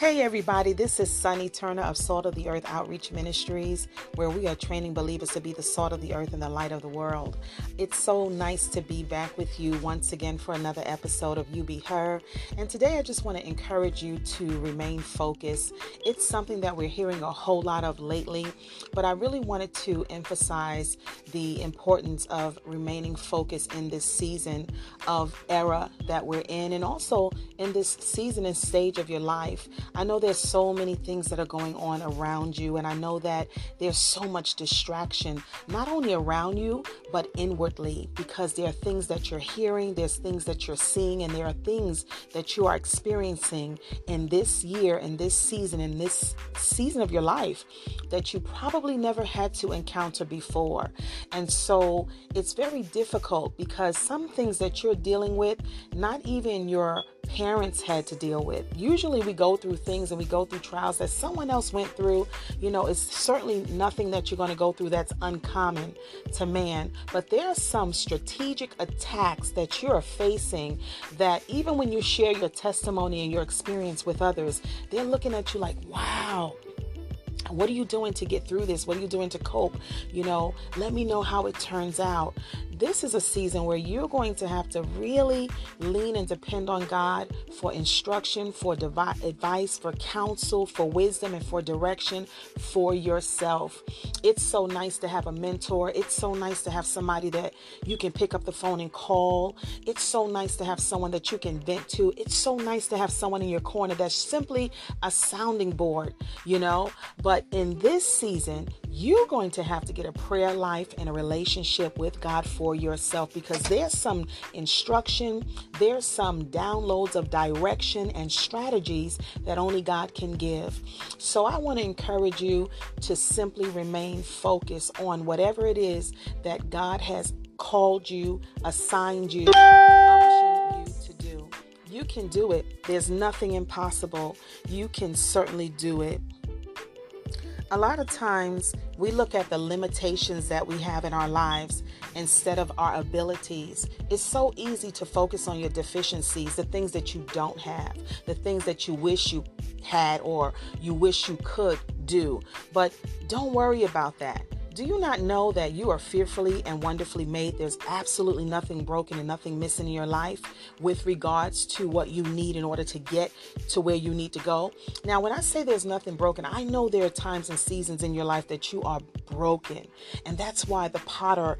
Hey, everybody, this is Sunny Turner of Salt of the Earth Outreach Ministries, where we are training believers to be the salt of the earth and the light of the world. It's so nice to be back with you once again for another episode of You Be Her. And today I just want to encourage you to remain focused. It's something that we're hearing a whole lot of lately, but I really wanted to emphasize the importance of remaining focused in this season of era that we're in, and also in this season and stage of your life. I know there's so many things that are going on around you, and I know that there's so much distraction, not only around you, but inwardly, because there are things that you're hearing, there's things that you're seeing, and there are things that you are experiencing in this year, in this season, in this season of your life that you probably never had to encounter before. And so it's very difficult because some things that you're dealing with, not even your parents had to deal with. Usually we go through things and we go through trials that someone else went through. You know, it's certainly nothing that you're going to go through that's uncommon to man. But there are some strategic attacks that you're facing that even when you share your testimony and your experience with others, they're looking at you like, wow, what are you doing to get through this? What are you doing to cope? You know, let me know how it turns out this is a season where you're going to have to really lean and depend on God for instruction, for advice, for counsel, for wisdom, and for direction for yourself. It's so nice to have a mentor. It's so nice to have somebody that you can pick up the phone and call. It's so nice to have someone that you can vent to. It's so nice to have someone in your corner that's simply a sounding board, you know? But in this season, you're going to have to get a prayer life and a relationship with God for yourself because there's some instruction, there's some downloads of direction and strategies that only God can give. So I want to encourage you to simply remain focused on whatever it is that God has called you, assigned you, you to do. You can do it. There's nothing impossible. You can certainly do it a lot of times we look at the limitations that we have in our lives instead of our abilities. It's so easy to focus on your deficiencies, the things that you don't have, the things that you wish you had or you wish you could do. But don't worry about that. Do you not know that you are fearfully and wonderfully made? There's absolutely nothing broken and nothing missing in your life with regards to what you need in order to get to where you need to go. Now, when I say there's nothing broken, I know there are times and seasons in your life that you are broken. And that's why the potter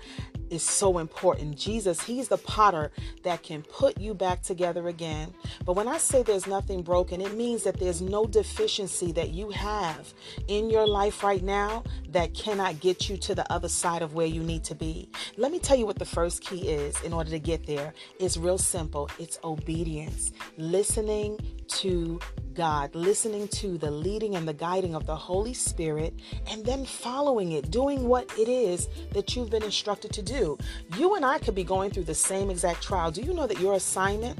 is so important. Jesus, He's the potter that can put you back together again. But when I say there's nothing broken, it means that there's no deficiency that you have in your life right now that cannot get you to the other side of where you need to be. Let me tell you what the first key is in order to get there. It's real simple it's obedience, listening to God, listening to the leading and the guiding of the Holy Spirit, and then following it, doing what it is that you've been instructed to do. You and I could be going through the same exact trial. Do you know that your assignment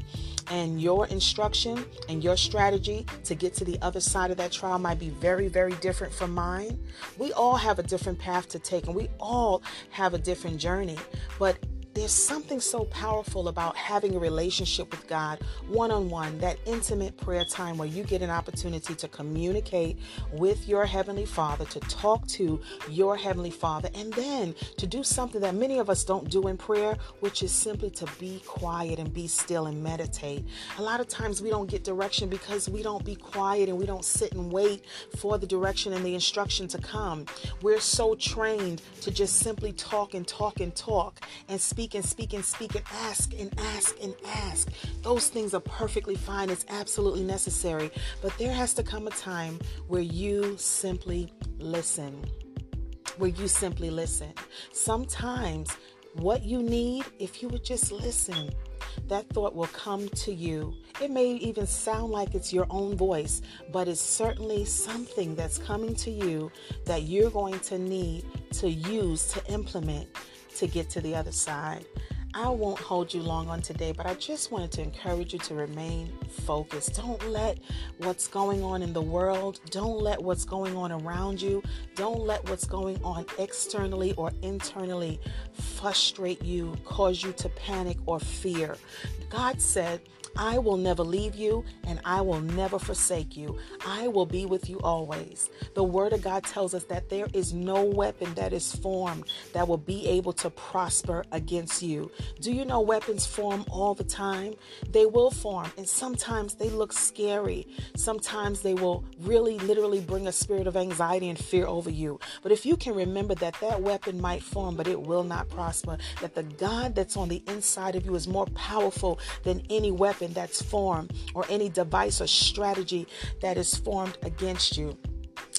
and your instruction and your strategy to get to the other side of that trial might be very, very different from mine? We all have a different path to take, and we all have a different journey. But there's something so powerful about having a relationship with God one on one, that intimate prayer time where you get an opportunity to communicate with your Heavenly Father, to talk to your Heavenly Father, and then to do something that many of us don't do in prayer, which is simply to be quiet and be still and meditate. A lot of times we don't get direction because we don't be quiet and we don't sit and wait for the direction and the instruction to come. We're so trained to just simply talk and talk and talk and speak speak and speak and speak and ask and ask and ask. Those things are perfectly fine. It's absolutely necessary. But there has to come a time where you simply listen. Where you simply listen. Sometimes what you need, if you would just listen, that thought will come to you. It may even sound like it's your own voice, but it's certainly something that's coming to you that you're going to need to use to implement to get to the other side. I won't hold you long on today, but I just wanted to encourage you to remain focused. Don't let what's going on in the world, don't let what's going on around you, don't let what's going on externally or internally frustrate you, cause you to panic or fear. God said, I will never leave you and I will never forsake you. I will be with you always. The Word of God tells us that there is no weapon that is formed that will be able to prosper against you. Do you know weapons form all the time? They will form, and sometimes they look scary. Sometimes they will really, literally bring a spirit of anxiety and fear over you. But if you can remember that that weapon might form, but it will not prosper, that the God that's on the inside of you is more powerful than any weapon weapon that's formed or any device or strategy that is formed against you.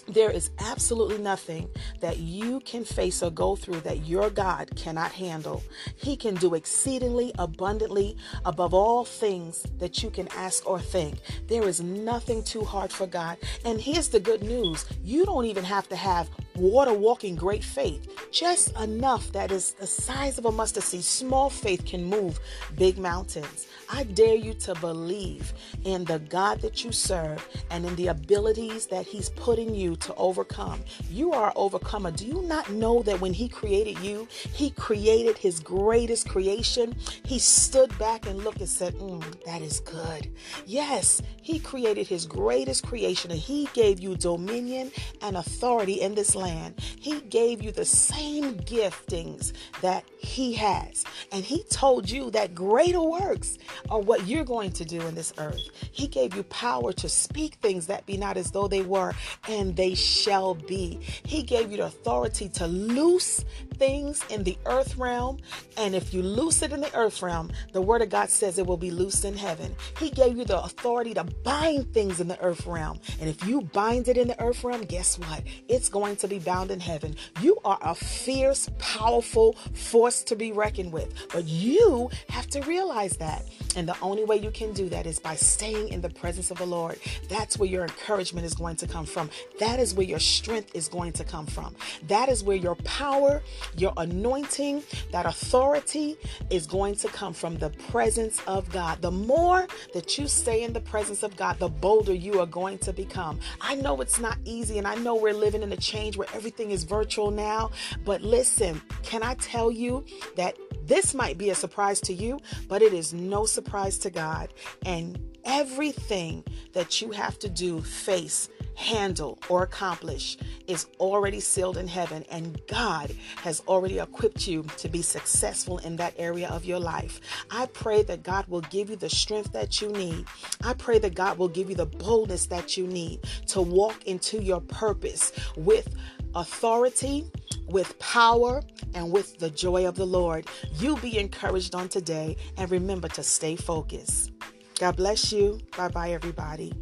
There is absolutely nothing that you can face or go through that your God cannot handle. He can do exceedingly abundantly above all things that you can ask or think. There is nothing too hard for God. And here's the good news you don't even have to have water walking great faith, just enough that is the size of a mustard seed. Small faith can move big mountains. I dare you to believe in the God that you serve and in the abilities that He's put in you to overcome. You are overcomer. Do you not know that when He created you, He created His greatest creation? He stood back and looked and said, mm, That is good. Yes, He created His greatest creation and He gave you dominion and authority in this land. He gave you the same giftings that He has. And He told you that greater works are what you're going to do in this earth. He gave you power to speak things that be not as though they were, and they shall be. He gave you the authority to loose things in the earth realm, and if you loose it in the earth realm, the word of God says it will be loosed in heaven. He gave you the authority to bind things in the earth realm, and if you bind it in the earth realm, guess what? It's going to be bound in heaven. You are a fierce, powerful force to be reckoned with, but you have to realize that. And the only way you can do that is by staying in the presence of the Lord. That's where your encouragement is going to come from. That is where your strength is going to come from. That is where your power, your anointing, that authority is going to come from the presence of God. The more that you stay in the presence of God, the bolder you are going to become. I know it's not easy, and I know we're living in a change where everything is virtual now, but listen, can I tell you that this might be a surprise to you, but it is no surprise to God. And everything that you have to do, face, handle, or accomplish is already sealed in heaven, and God has already equipped you to be successful in that area of your life. I pray that God will give you the strength that you need. I pray that God will give you the boldness that you need to walk into your purpose with authority with power and with the joy of the Lord. You be encouraged on today and remember to stay focused. God bless you. Bye bye, everybody.